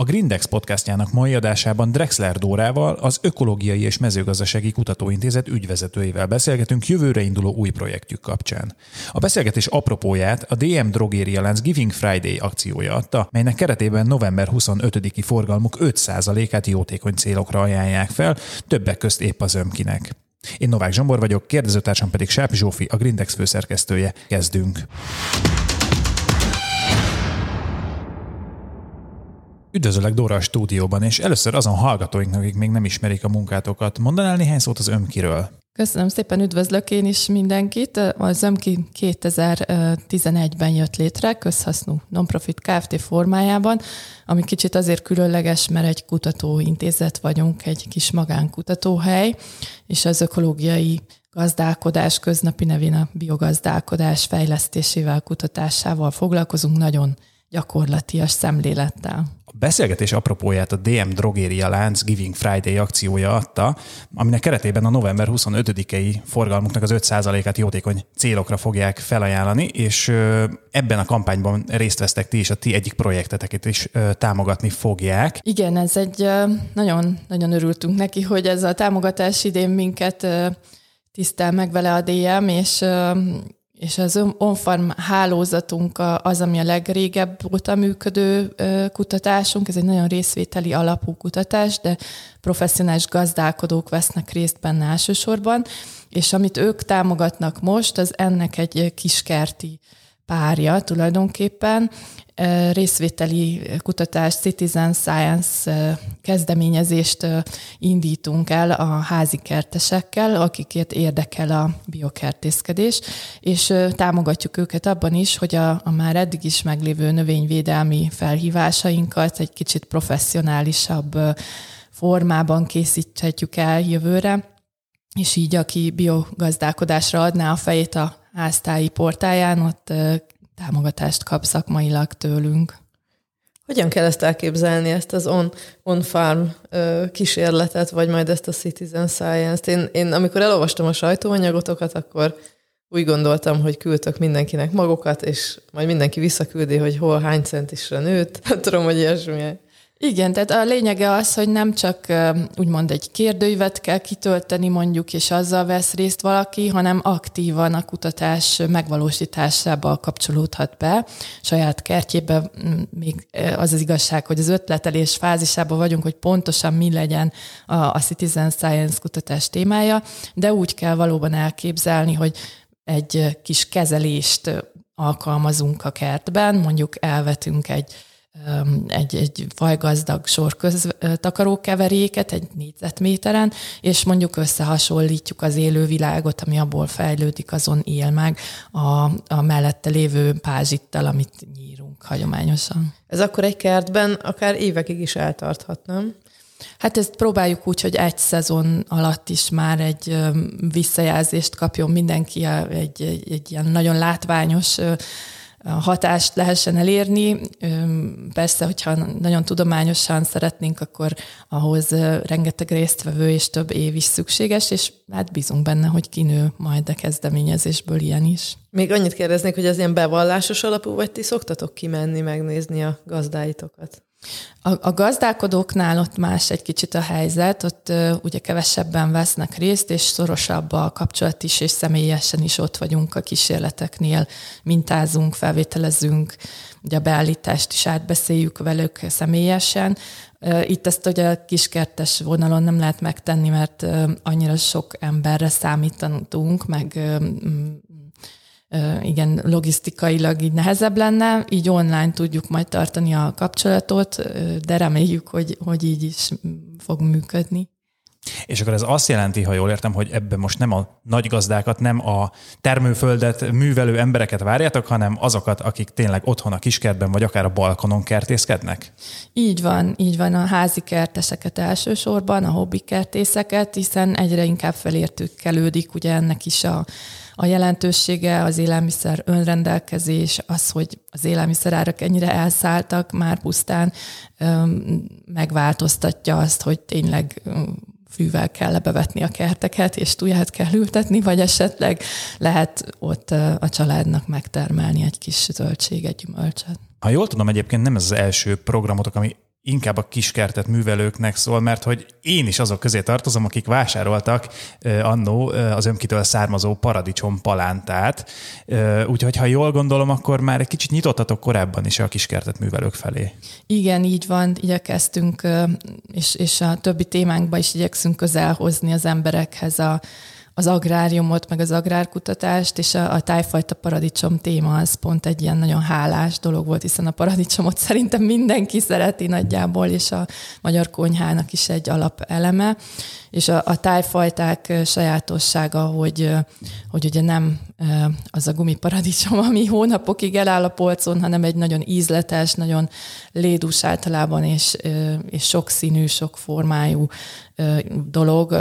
A Grindex podcastjának mai adásában Drexler Dórával, az Ökológiai és Mezőgazdasági Kutatóintézet ügyvezetőjével beszélgetünk jövőre induló új projektjük kapcsán. A beszélgetés apropóját a DM Drogéria Lánc Giving Friday akciója adta, melynek keretében november 25-i forgalmuk 5%-át jótékony célokra ajánlják fel, többek közt épp az ömkinek. Én Novák Zsombor vagyok, kérdezőtársam pedig Sápi Zsófi, a Grindex főszerkesztője. Kezdünk! Üdvözöllek Dóra a stúdióban, és először azon hallgatóinknak, akik még nem ismerik a munkátokat, mondanál néhány szót az Ömkiről? Köszönöm szépen, üdvözlök én is mindenkit. Az Ömki 2011-ben jött létre, közhasznú non-profit Kft. formájában, ami kicsit azért különleges, mert egy kutatóintézet vagyunk, egy kis magánkutatóhely, és az ökológiai gazdálkodás köznapi nevén a biogazdálkodás fejlesztésével, kutatásával foglalkozunk nagyon gyakorlatias szemlélettel. A beszélgetés apropóját a DM Drogéria Lánc Giving Friday akciója adta, aminek keretében a november 25-i forgalmuknak az 5%-át jótékony célokra fogják felajánlani, és ebben a kampányban részt vesztek ti is, a ti egyik projekteteket is támogatni fogják. Igen, ez egy nagyon, nagyon örültünk neki, hogy ez a támogatás idén minket tisztel meg vele a DM, és és az OnFarm hálózatunk az, ami a legrégebb óta működő kutatásunk. Ez egy nagyon részvételi alapú kutatás, de professzionális gazdálkodók vesznek részt benne elsősorban, és amit ők támogatnak most, az ennek egy kiskerti párja tulajdonképpen. Részvételi kutatás, citizen science kezdeményezést indítunk el a házi kertesekkel, akikért érdekel a biokertészkedés, és támogatjuk őket abban is, hogy a, a már eddig is meglévő növényvédelmi felhívásainkat egy kicsit professzionálisabb formában készíthetjük el jövőre, és így aki biogazdálkodásra adná a fejét a háztáji portáján, ott támogatást kap szakmailag tőlünk. Hogyan kell ezt elképzelni, ezt az on, on-farm kísérletet, vagy majd ezt a citizen science-t? Én, én amikor elolvastam a sajtóanyagotokat, akkor úgy gondoltam, hogy küldtök mindenkinek magokat, és majd mindenki visszaküldi, hogy hol hány centisre nőtt. Nem tudom, hogy ilyesmi. Igen, tehát a lényege az, hogy nem csak úgymond egy kérdőívet kell kitölteni mondjuk, és azzal vesz részt valaki, hanem aktívan a kutatás megvalósításába kapcsolódhat be. Saját kertjébe még az az igazság, hogy az ötletelés fázisában vagyunk, hogy pontosan mi legyen a, a citizen science kutatás témája, de úgy kell valóban elképzelni, hogy egy kis kezelést alkalmazunk a kertben, mondjuk elvetünk egy egy, egy fajgazdag sorköz takarókeveréket egy négyzetméteren, és mondjuk összehasonlítjuk az élővilágot, ami abból fejlődik, azon él meg a, a mellette lévő pázsittal, amit nyírunk hagyományosan. Ez akkor egy kertben akár évekig is eltarthat, nem? Hát ezt próbáljuk úgy, hogy egy szezon alatt is már egy visszajelzést kapjon mindenki, egy, egy, egy ilyen nagyon látványos hatást lehessen elérni. Persze, hogyha nagyon tudományosan szeretnénk, akkor ahhoz rengeteg résztvevő és több év is szükséges, és hát bízunk benne, hogy kinő majd a kezdeményezésből ilyen is. Még annyit kérdeznék, hogy az ilyen bevallásos alapú, vagy ti szoktatok kimenni, megnézni a gazdáitokat? A, a gazdálkodóknál ott más egy kicsit a helyzet, ott uh, ugye kevesebben vesznek részt, és szorosabb a kapcsolat is, és személyesen is ott vagyunk a kísérleteknél, mintázunk, felvételezünk, ugye a beállítást is átbeszéljük velük személyesen. Itt ezt ugye a kiskertes vonalon nem lehet megtenni, mert annyira sok emberre számítanunk, meg igen, logisztikailag így nehezebb lenne, így online tudjuk majd tartani a kapcsolatot, de reméljük, hogy, hogy így is fog működni. És akkor ez azt jelenti, ha jól értem, hogy ebben most nem a nagy gazdákat, nem a termőföldet művelő embereket várjátok, hanem azokat, akik tényleg otthon a kiskertben, vagy akár a balkonon kertészkednek? Így van, így van a házi kerteseket elsősorban, a hobbi kertészeket, hiszen egyre inkább felértőkelődik ugye ennek is a a jelentősége, az élelmiszer önrendelkezés, az, hogy az élelmiszerárak ennyire elszálltak, már pusztán megváltoztatja azt, hogy tényleg fűvel kell lebevetni a kerteket, és tuját kell ültetni, vagy esetleg lehet ott a családnak megtermelni egy kis zöldséget, gyümölcsöt. Ha jól tudom, egyébként nem ez az első programotok, ami inkább a kiskertet művelőknek szól, mert hogy én is azok közé tartozom, akik vásároltak annó az ömkitől származó paradicsom palántát. Úgyhogy ha jól gondolom, akkor már egy kicsit nyitottatok korábban is a kiskertet művelők felé. Igen, így van, igyekeztünk, és, és a többi témánkba is igyekszünk közel hozni az emberekhez a, az agráriumot, meg az agrárkutatást, és a, a tájfajta paradicsom téma az pont egy ilyen nagyon hálás dolog volt, hiszen a paradicsomot szerintem mindenki szereti nagyjából, és a magyar konyhának is egy alapeleme. És a, a tájfajták sajátossága, hogy, hogy ugye nem az a gumiparadicsom, ami hónapokig eláll a polcon, hanem egy nagyon ízletes, nagyon lédús általában, és, és sokszínű, sok formájú dolog,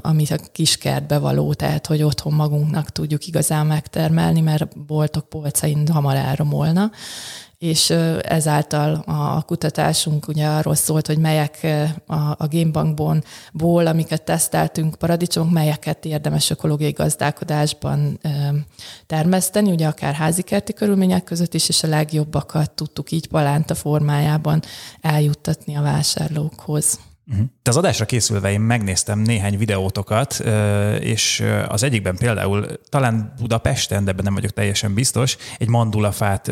amit a kiskertbe való, tehát hogy otthon magunknak tudjuk igazán megtermelni, mert boltok polcain hamar elromolna és ezáltal a kutatásunk ugye arról szólt, hogy melyek a, a génbankból, amiket teszteltünk paradicsomok, melyeket érdemes ökológiai gazdálkodásban termeszteni, ugye akár házikerti körülmények között is, és a legjobbakat tudtuk így palánta formájában eljuttatni a vásárlókhoz. Uh-huh. De az adásra készülve én megnéztem néhány videótokat, és az egyikben például talán Budapesten, de ebben nem vagyok teljesen biztos, egy mandulafát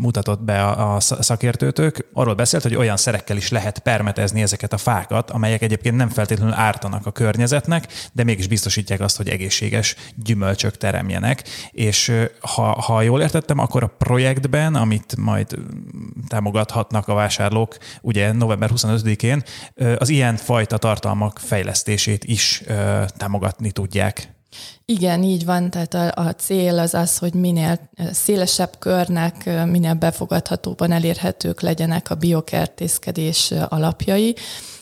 mutatott be a szakértőtök. Arról beszélt, hogy olyan szerekkel is lehet permetezni ezeket a fákat, amelyek egyébként nem feltétlenül ártanak a környezetnek, de mégis biztosítják azt, hogy egészséges gyümölcsök teremjenek. És ha, ha jól értettem, akkor a projektben, amit majd támogathatnak a vásárlók, ugye november 25-én, az ilyen fajta tartalmak fejlesztését is támogatni tudják. Igen, így van, tehát a, a cél az az, hogy minél szélesebb körnek, minél befogadhatóban elérhetők legyenek a biokertészkedés alapjai,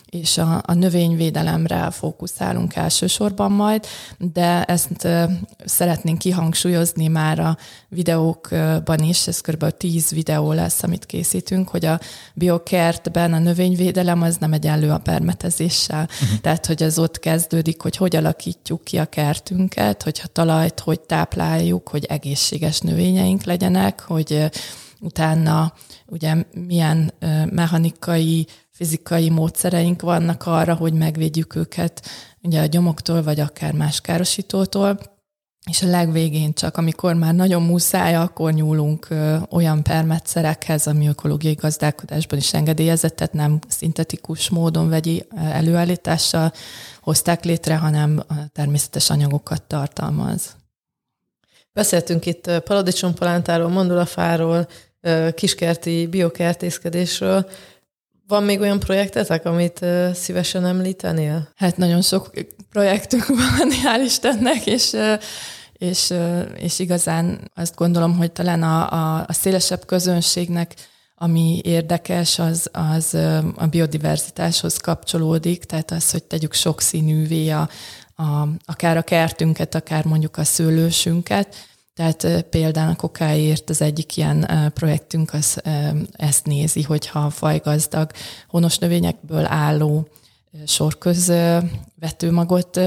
és a, a növényvédelemre fókuszálunk elsősorban majd, de ezt szeretnénk kihangsúlyozni már a videókban is, ez kb. 10 videó lesz, amit készítünk, hogy a biokertben a növényvédelem az nem egyenlő a permetezéssel. Uh-huh. Tehát, hogy ez ott kezdődik, hogy hogy alakítjuk ki a kertünket, hogyha talajt hogy tápláljuk, hogy egészséges növényeink legyenek, hogy utána ugye milyen mechanikai fizikai módszereink vannak arra, hogy megvédjük őket ugye a gyomoktól, vagy akár más károsítótól, és a legvégén csak, amikor már nagyon muszáj, akkor nyúlunk ö, olyan permetszerekhez, ami ökológiai gazdálkodásban is engedélyezett, tehát nem szintetikus módon vegyi előállítással hozták létre, hanem természetes anyagokat tartalmaz. Beszéltünk itt paradicsompalántáról, mandulafáról, kiskerti biokertészkedésről. Van még olyan projektetek, amit szívesen említenél? Hát nagyon sok projektünk van, hál' Istennek, és és, és igazán azt gondolom, hogy talán a, a, a szélesebb közönségnek, ami érdekes, az, az a biodiverzitáshoz kapcsolódik, tehát az, hogy tegyük sokszínűvé a, a, akár a kertünket, akár mondjuk a szőlősünket, tehát például a kokáért az egyik ilyen projektünk az ezt nézi, hogyha a fajgazdag honos növényekből álló sorköz vetőmagot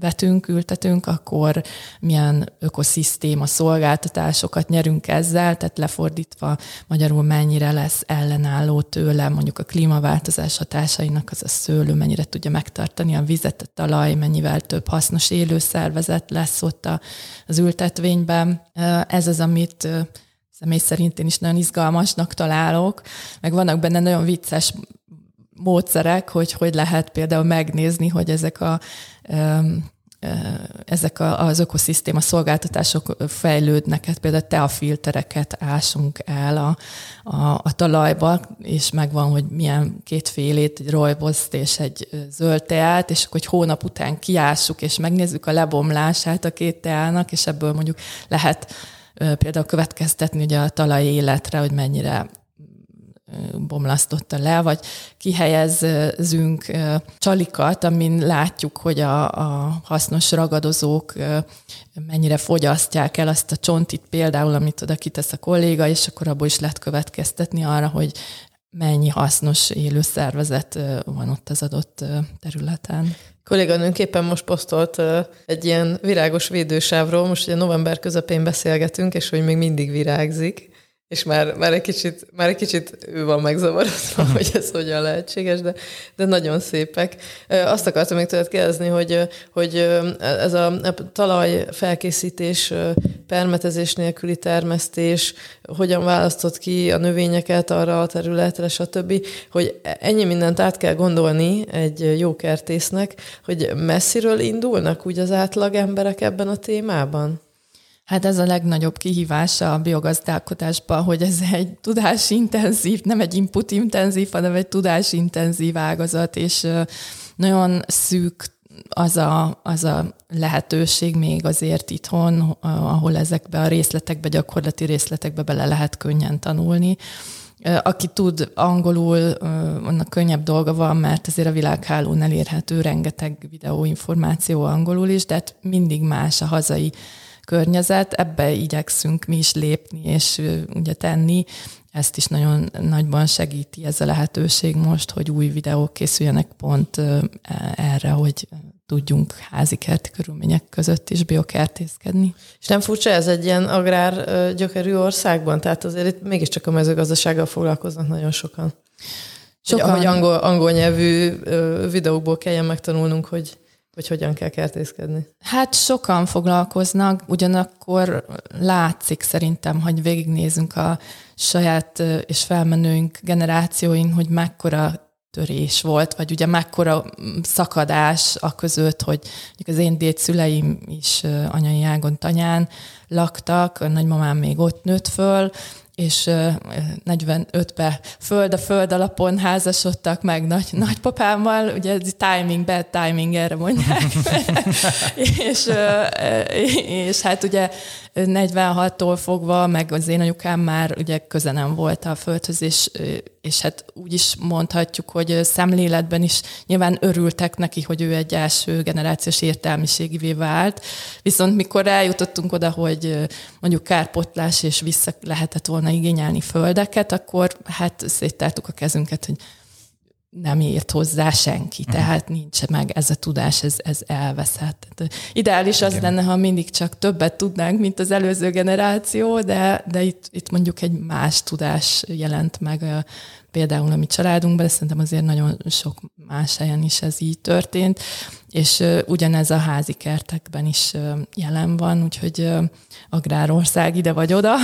vetünk, ültetünk, akkor milyen ökoszisztéma szolgáltatásokat nyerünk ezzel, tehát lefordítva magyarul mennyire lesz ellenálló tőle mondjuk a klímaváltozás hatásainak az a szőlő, mennyire tudja megtartani a vizet, a talaj, mennyivel több hasznos élőszervezet lesz ott az ültetvényben. Ez az, amit személy szerint én is nagyon izgalmasnak találok, meg vannak benne nagyon vicces módszerek, hogy hogy lehet például megnézni, hogy ezek a ezek az ökoszisztéma szolgáltatások fejlődnek, hát például teafiltereket ásunk el a, a, a talajba, és megvan, hogy milyen kétfélét, egy rojboszt és egy zöld teát, és akkor hogy hónap után kiássuk, és megnézzük a lebomlását a két teának, és ebből mondjuk lehet például következtetni ugye a talaj életre, hogy mennyire bomlasztotta le, vagy kihelyezzünk csalikat, amin látjuk, hogy a, a hasznos ragadozók mennyire fogyasztják el azt a csontit például, amit oda kitesz a kolléga, és akkor abból is lehet következtetni arra, hogy mennyi hasznos élő szervezet van ott az adott területen. Kolléganőnk éppen most posztolt egy ilyen virágos védősávról, most ugye november közepén beszélgetünk, és hogy még mindig virágzik, és már, már, egy kicsit, már egy kicsit ő van megzavarodva, hogy ez hogyan lehetséges, de, de nagyon szépek. Azt akartam még tőled kérdezni, hogy, hogy ez a, a talaj felkészítés, permetezés nélküli termesztés, hogyan választott ki a növényeket arra a területre, stb., hogy ennyi mindent át kell gondolni egy jó kertésznek, hogy messziről indulnak úgy az átlag emberek ebben a témában? Hát ez a legnagyobb kihívása a biogazdálkodásban, hogy ez egy tudásintenzív, nem egy inputintenzív, hanem egy tudásintenzív ágazat, és nagyon szűk az a, az a lehetőség még azért itthon, ahol ezekbe a részletekbe, gyakorlati részletekbe bele lehet könnyen tanulni. Aki tud angolul, annak könnyebb dolga van, mert azért a világhálón elérhető rengeteg videóinformáció angolul is, de hát mindig más a hazai környezet, ebbe igyekszünk mi is lépni és ugye tenni. Ezt is nagyon nagyban segíti ez a lehetőség most, hogy új videók készüljenek pont e, erre, hogy tudjunk házi kerti körülmények között is biokertészkedni. És nem furcsa ez egy ilyen agrár gyökerű országban? Tehát azért itt mégiscsak a mezőgazdasággal foglalkoznak nagyon sokan. Sokan. Hogy, angol, angol nyelvű videókból kelljen megtanulnunk, hogy hogy hogyan kell kertészkedni? Hát sokan foglalkoznak, ugyanakkor látszik szerintem, hogy végignézünk a saját és felmenőink generációin, hogy mekkora törés volt, vagy ugye mekkora szakadás a között, hogy az én dédszüleim is anyai ágon tanyán laktak, nagymamám még ott nőtt föl, és 45-be föld a föld alapon házasodtak meg nagy, nagypapámmal, ugye ez timing, bad timing, erre mondják. és, és hát ugye 46-tól fogva, meg az én anyukám már ugye köze nem volt a földhöz, és, és hát úgy is mondhatjuk, hogy szemléletben is nyilván örültek neki, hogy ő egy első generációs értelmiségivé vált. Viszont mikor eljutottunk oda, hogy mondjuk kárpotlás és vissza lehetett volna igényelni földeket, akkor hát széttártuk a kezünket, hogy nem ért hozzá senki, uh-huh. tehát nincs meg ez a tudás, ez, ez elveszett. Ideális az Igen. lenne, ha mindig csak többet tudnánk, mint az előző generáció, de, de itt, itt mondjuk egy más tudás jelent meg például a mi családunkban, de szerintem azért nagyon sok más helyen is ez így történt, és ugyanez a házi kertekben is jelen van, úgyhogy agrárország ide vagy oda,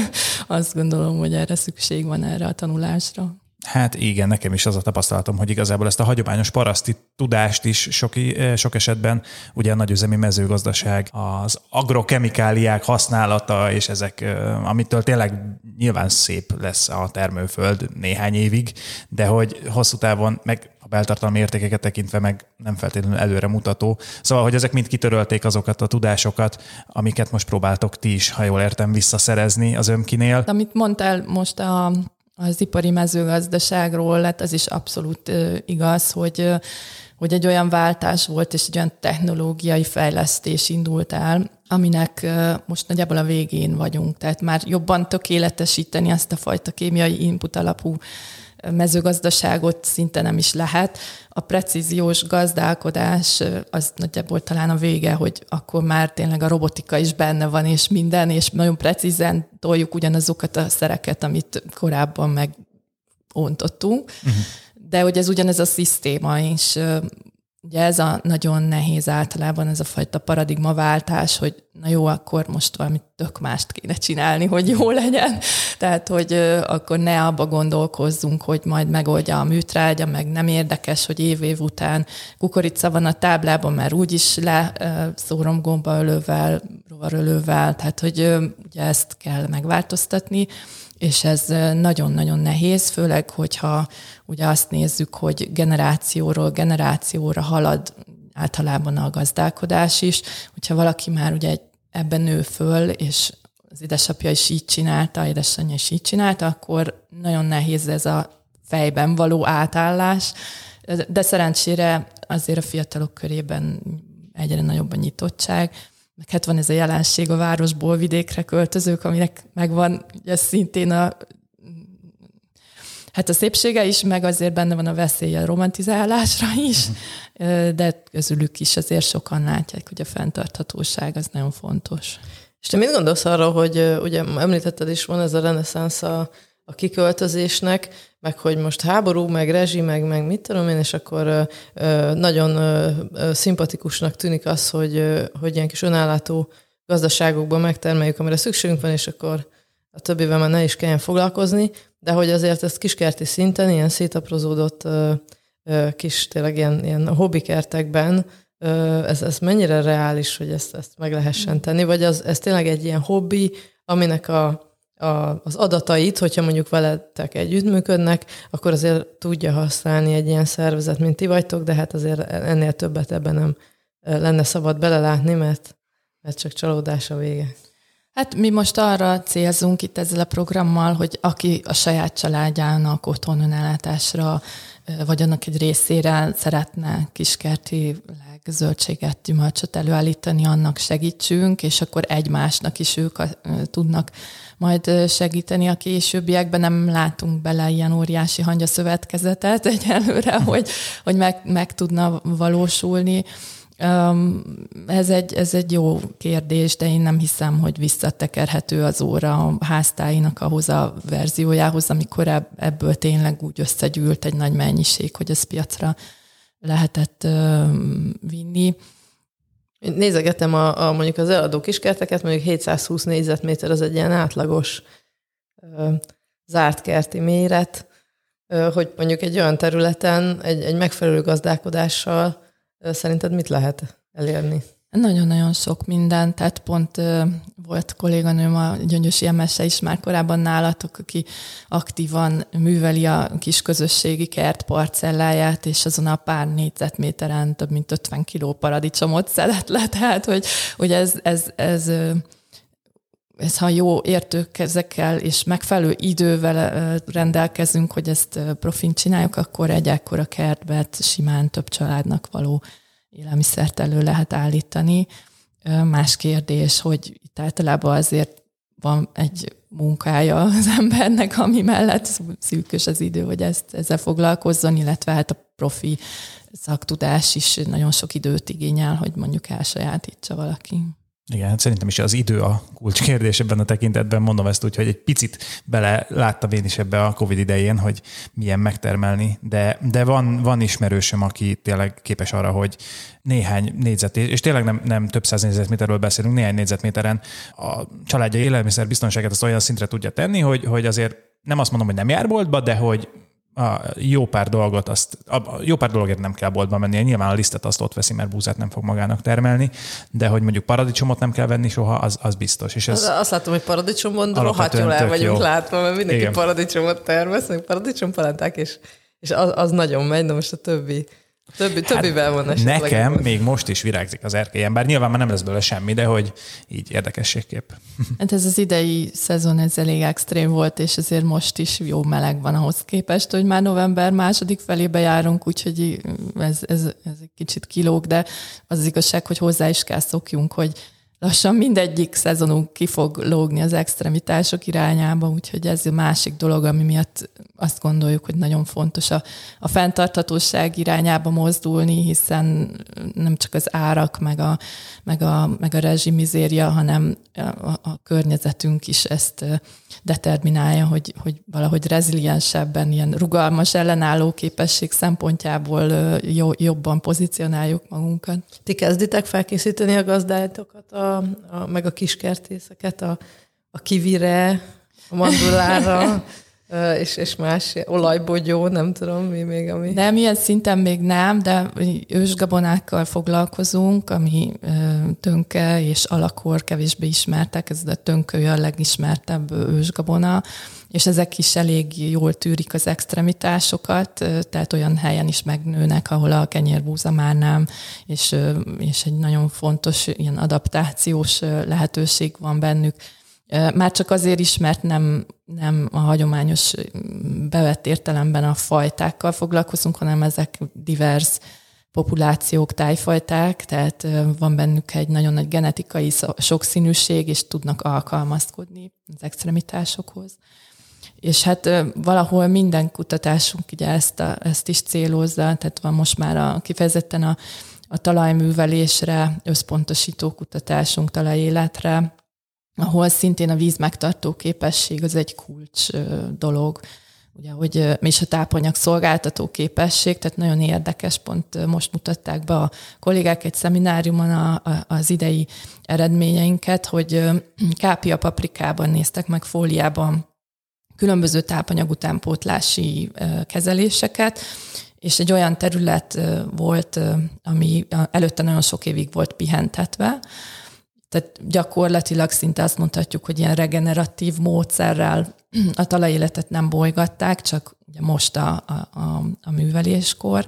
azt gondolom, hogy erre szükség van erre a tanulásra. Hát igen, nekem is az a tapasztalatom, hogy igazából ezt a hagyományos paraszti tudást is sok, eh, sok esetben ugye a nagyüzemi mezőgazdaság, az agrokemikáliák használata, és ezek, eh, amitől tényleg nyilván szép lesz a termőföld néhány évig, de hogy hosszú távon meg a beltartalmi értékeket tekintve meg nem feltétlenül előre mutató. Szóval, hogy ezek mind kitörölték azokat a tudásokat, amiket most próbáltok ti is, ha jól értem, visszaszerezni az ömkinél. Amit mondtál most a az ipari mezőgazdaságról lett, az is abszolút igaz, hogy, hogy egy olyan váltás volt, és egy olyan technológiai fejlesztés indult el, aminek most nagyjából a végén vagyunk. Tehát már jobban tökéletesíteni ezt a fajta kémiai input alapú mezőgazdaságot szinte nem is lehet. A precíziós gazdálkodás az nagyjából talán a vége, hogy akkor már tényleg a robotika is benne van, és minden, és nagyon precízen toljuk ugyanazokat a szereket, amit korábban meg ontottunk. Uh-huh. De hogy ez ugyanez a szisztéma, és Ugye ez a nagyon nehéz általában, ez a fajta paradigmaváltás, hogy na jó, akkor most valami tök mást kéne csinálni, hogy jó legyen. Tehát, hogy akkor ne abba gondolkozzunk, hogy majd megoldja a műtrágya, meg nem érdekes, hogy év-év után kukorica van a táblában, mert úgyis le szórom gombaölővel, rovarölővel, tehát, hogy ugye ezt kell megváltoztatni és ez nagyon-nagyon nehéz, főleg, hogyha ugye azt nézzük, hogy generációról generációra halad általában a gazdálkodás is, hogyha valaki már ugye ebben nő föl, és az édesapja is így csinálta, édesanyja is így csinálta, akkor nagyon nehéz ez a fejben való átállás, de szerencsére azért a fiatalok körében egyre nagyobb a nyitottság, meg hát van ez a jelenség a városból vidékre költözők, aminek megvan ugye szintén a hát a szépsége is, meg azért benne van a veszély a romantizálásra is, de közülük is azért sokan látják, hogy a fenntarthatóság az nagyon fontos. És te mit gondolsz arra, hogy ugye említetted is, van ez a reneszánsz a, a kiköltözésnek, meg hogy most háború, meg rezsi, meg, meg mit tudom én, és akkor ö, nagyon ö, ö, szimpatikusnak tűnik az, hogy, ö, hogy ilyen kis önállátó gazdaságokban megtermeljük, amire szükségünk van, és akkor a többivel már ne is kelljen foglalkozni, de hogy azért ezt kiskerti szinten, ilyen szétaprozódott ö, ö, kis, tényleg ilyen, ilyen hobbikertekben, ö, ez, ez mennyire reális, hogy ezt, ezt meg lehessen tenni, vagy az, ez tényleg egy ilyen hobbi, aminek a a, az adatait, hogyha mondjuk veletek együttműködnek, akkor azért tudja használni egy ilyen szervezet, mint ti vagytok, de hát azért ennél többet ebben nem lenne szabad belelátni, mert, mert csak csalódás a vége. Hát mi most arra célzunk itt ezzel a programmal, hogy aki a saját családjának otthon önellátásra, vagy annak egy részére szeretne kiskertileg zöldséget, gyümölcsöt előállítani, annak segítsünk, és akkor egymásnak is ők tudnak majd segíteni a későbbiekben. Nem látunk bele ilyen óriási hangya szövetkezetet egyelőre, hogy, hogy meg, meg tudna valósulni. Ez egy, ez egy jó kérdés, de én nem hiszem, hogy visszatekerhető az óra a háztáinak ahhoz a verziójához, amikor ebből tényleg úgy összegyűlt egy nagy mennyiség, hogy ez piacra lehetett vinni. Nézegetem a, a mondjuk az eladó kiskerteket, mondjuk 720 négyzetméter az egy ilyen átlagos ö, zárt kerti méret, ö, hogy mondjuk egy olyan területen egy, egy megfelelő gazdálkodással ö, szerinted mit lehet elérni? Nagyon-nagyon sok minden, tehát pont uh, volt kolléganőm a Gyöngyösi ms is már korábban nálatok, aki aktívan műveli a kis közösségi kert parcelláját, és azon a pár négyzetméteren több mint 50 kiló paradicsomot szedett le, tehát hogy, hogy ez, ez, ez, ez, ez ha jó értőkezekkel és megfelelő idővel rendelkezünk, hogy ezt profin csináljuk, akkor egy ekkora kertbe simán több családnak való élelmiszert elő lehet állítani. Más kérdés, hogy itt általában azért van egy munkája az embernek, ami mellett szűkös az idő, hogy ezt, ezzel foglalkozzon, illetve hát a profi szaktudás is nagyon sok időt igényel, hogy mondjuk elsajátítsa valaki. Igen, hát szerintem is az idő a kulcskérdés ebben a tekintetben, mondom ezt úgy, hogy egy picit bele láttam én is ebbe a Covid idején, hogy milyen megtermelni, de, de van, van ismerősöm, aki tényleg képes arra, hogy néhány négyzet, és tényleg nem, nem több száz négyzetméterről beszélünk, néhány négyzetméteren a családja élelmiszer biztonságát azt olyan szintre tudja tenni, hogy, hogy azért nem azt mondom, hogy nem jár boltba, de hogy a jó pár dolgot, azt, a jó pár dologért nem kell boltba mennie. Nyilván a lisztet azt ott veszi, mert búzát nem fog magának termelni, de hogy mondjuk paradicsomot nem kell venni soha, az, az biztos. És ez azt látom, hogy paradicsomon rohadt jól el vagyunk jó. látva, mert mindenki Igen. paradicsomot termesz, meg paradicsompalenták, és, és az, az nagyon megy, de most a többi többi, többivel hát van esetleg. Nekem még most is virágzik az erkélyen, bár nyilván már nem lesz belőle semmi, de hogy így érdekességképp. Hát ez az idei szezon ez elég extrém volt, és ezért most is jó meleg van ahhoz képest, hogy már november második felébe járunk, úgyhogy ez, ez, ez egy kicsit kilóg, de az, az igazság, hogy hozzá is kell szokjunk, hogy lassan mindegyik szezonunk ki fog lógni az extremitások irányába, úgyhogy ez a másik dolog, ami miatt azt gondoljuk, hogy nagyon fontos a, a fenntarthatóság irányába mozdulni, hiszen nem csak az árak, meg a, meg a, meg a rezsimizéria, hanem a, a környezetünk is ezt determinálja, hogy, hogy valahogy reziliensebben, ilyen rugalmas ellenálló képesség szempontjából jobban pozícionáljuk magunkat. Ti kezditek felkészíteni a gazdáitokat, a, a, meg a kiskertészeket a, a kivire, a mandulára, és, és más olajbogyó, nem tudom mi még, ami... De milyen szinten még nem, de ősgabonákkal foglalkozunk, ami tönke és alakor kevésbé ismertek, ez a tönke a legismertebb ősgabona, és ezek is elég jól tűrik az extremitásokat, tehát olyan helyen is megnőnek, ahol a kenyérbúza már nem, és, és egy nagyon fontos ilyen adaptációs lehetőség van bennük. Már csak azért is, mert nem, nem a hagyományos bevett értelemben a fajtákkal foglalkozunk, hanem ezek divers populációk, tájfajták, tehát van bennük egy nagyon nagy genetikai sokszínűség, és tudnak alkalmazkodni az extremitásokhoz. És hát valahol minden kutatásunk ugye ezt, a, ezt is célozza, tehát van most már a, kifejezetten a, a talajművelésre összpontosító kutatásunk, talajéletre, ahol szintén a víz megtartó képesség az egy kulcs dolog. Ugye, hogy és a tápanyag szolgáltató képesség, tehát nagyon érdekes, pont most mutatták be a kollégák egy szemináriumon a, a, az idei eredményeinket, hogy kápia paprikában néztek meg fóliában különböző tápanyag utánpótlási kezeléseket, és egy olyan terület volt, ami előtte nagyon sok évig volt pihentetve, tehát gyakorlatilag szinte azt mondhatjuk, hogy ilyen regeneratív módszerrel a talajéletet nem bolygatták, csak ugye most a, a, a, a műveléskor,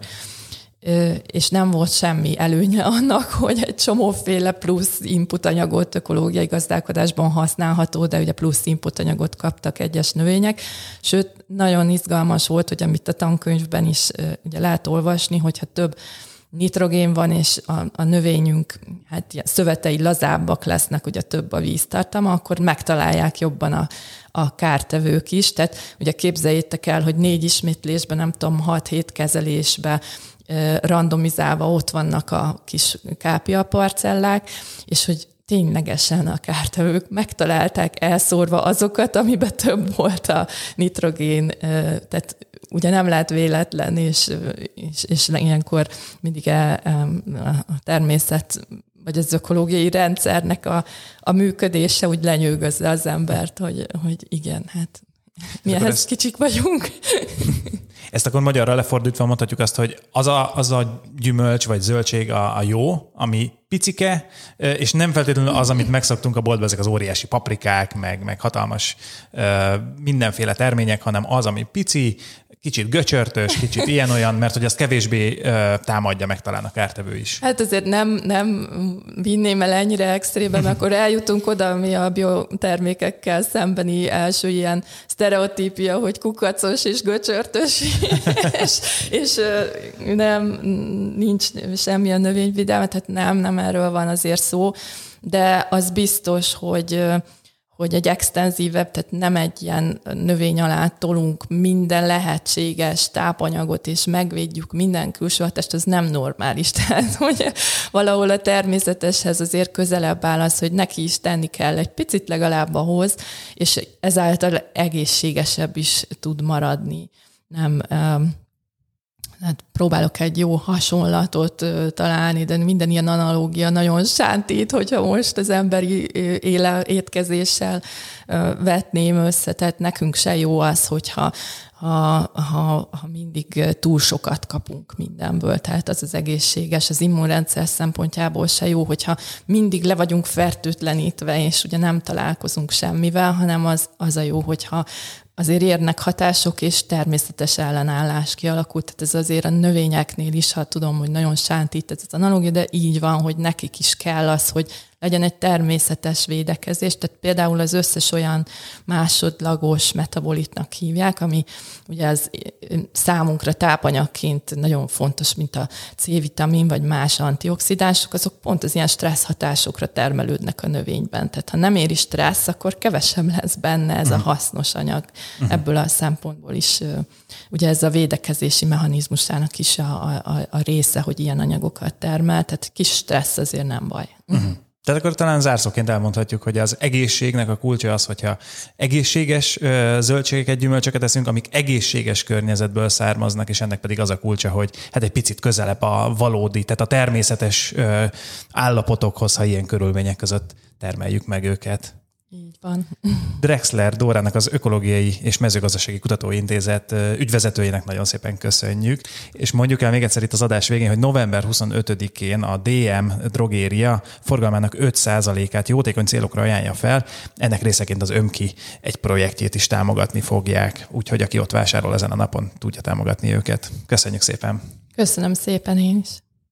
és nem volt semmi előnye annak, hogy egy csomóféle plusz input anyagot ökológiai gazdálkodásban használható, de ugye plusz input anyagot kaptak egyes növények. Sőt, nagyon izgalmas volt, hogy amit a tankönyvben is ugye lehet olvasni, hogyha több nitrogén van, és a, a növényünk hát ilyen szövetei lazábbak lesznek, ugye több a víztartama, akkor megtalálják jobban a, a kártevők is. Tehát ugye képzeljétek el, hogy négy ismétlésben, nem tudom, hat-hét kezelésben randomizálva ott vannak a kis kápia parcellák, és hogy ténylegesen a kártevők megtalálták elszórva azokat, amiben több volt a nitrogén, tehát ugye nem lehet véletlen, és, és, és ilyenkor mindig a, a természet vagy az ökológiai rendszernek a, a működése úgy lenyűgözze az embert, hogy, hogy igen, hát mi ehhez ezt, kicsik vagyunk. Ezt akkor magyarra lefordítva mondhatjuk azt, hogy az a, az a gyümölcs vagy zöldség a, a jó, ami picike, és nem feltétlenül az, amit megszoktunk a boltban, ezek az óriási paprikák, meg, meg hatalmas mindenféle termények, hanem az, ami pici, kicsit göcsörtös, kicsit ilyen-olyan, mert hogy azt kevésbé ö, támadja meg talán a kártevő is. Hát azért nem, nem vinném el ennyire extrébe, mert akkor eljutunk oda, ami a biotermékekkel szembeni első ilyen sztereotípia, hogy kukacos és göcsörtös, és, és nem, nincs semmilyen növényvidelme, tehát nem, nem erről van azért szó, de az biztos, hogy hogy egy extenzívebb, tehát nem egy ilyen növény alá tolunk minden lehetséges tápanyagot, és megvédjük minden külső hatást, az nem normális. Tehát, hogy valahol a természeteshez azért közelebb áll az, hogy neki is tenni kell egy picit legalább ahhoz, és ezáltal egészségesebb is tud maradni. Nem hát próbálok egy jó hasonlatot találni, de minden ilyen analógia nagyon sántít, hogyha most az emberi éle, étkezéssel vetném össze, tehát nekünk se jó az, hogyha ha, ha, ha mindig túl sokat kapunk mindenből. Tehát az az egészséges, az immunrendszer szempontjából se jó, hogyha mindig le vagyunk fertőtlenítve, és ugye nem találkozunk semmivel, hanem az, az a jó, hogyha azért érnek hatások, és természetes ellenállás kialakult. Tehát ez azért a növényeknél is, ha tudom, hogy nagyon sántít ez az analógia, de így van, hogy nekik is kell az, hogy legyen egy természetes védekezés. Tehát például az összes olyan másodlagos metabolitnak hívják, ami ugye az számunkra tápanyagként nagyon fontos, mint a C-vitamin vagy más antioxidánsok, azok pont az ilyen stressz hatásokra termelődnek a növényben. Tehát ha nem éri stressz, akkor kevesebb lesz benne ez a mhm. hasznos anyag. Uh-huh. Ebből a szempontból is ugye ez a védekezési mechanizmusának is a, a, a része, hogy ilyen anyagokat termel, tehát kis stressz azért nem baj. Uh-huh. Tehát akkor talán zárszóként elmondhatjuk, hogy az egészségnek a kulcsa az, hogyha egészséges zöldségeket, gyümölcsöket eszünk, amik egészséges környezetből származnak, és ennek pedig az a kulcsa, hogy hát egy picit közelebb a valódi, tehát a természetes állapotokhoz, ha ilyen körülmények között termeljük meg őket. Így van. Drexler Dórának az Ökológiai és Mezőgazdasági Kutatóintézet ügyvezetőjének nagyon szépen köszönjük, és mondjuk el még egyszer itt az adás végén, hogy november 25-én a DM drogéria forgalmának 5%-át jótékony célokra ajánlja fel, ennek részeként az Ömki egy projektjét is támogatni fogják, úgyhogy aki ott vásárol ezen a napon, tudja támogatni őket. Köszönjük szépen! Köszönöm szépen én is!